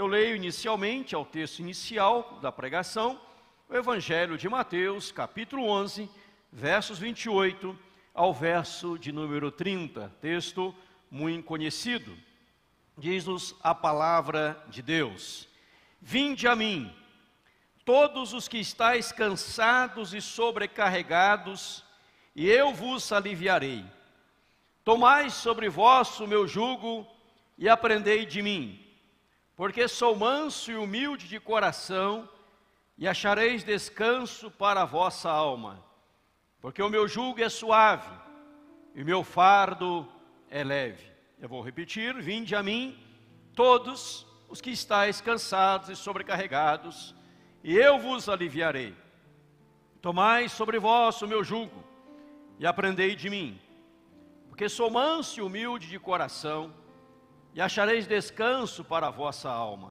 Eu leio inicialmente ao texto inicial da pregação, o Evangelho de Mateus, capítulo 11, versos 28 ao verso de número 30, texto muito conhecido. Diz-nos a palavra de Deus: Vinde a mim, todos os que estáis cansados e sobrecarregados, e eu vos aliviarei. Tomai sobre vós o meu jugo e aprendei de mim, porque sou manso e humilde de coração, e achareis descanso para a vossa alma, porque o meu jugo é suave e o meu fardo é leve. Eu vou repetir: vinde a mim, todos os que estáis cansados e sobrecarregados, e eu vos aliviarei. Tomai sobre vós o meu jugo e aprendei de mim, porque sou manso e humilde de coração, e achareis descanso para a vossa alma,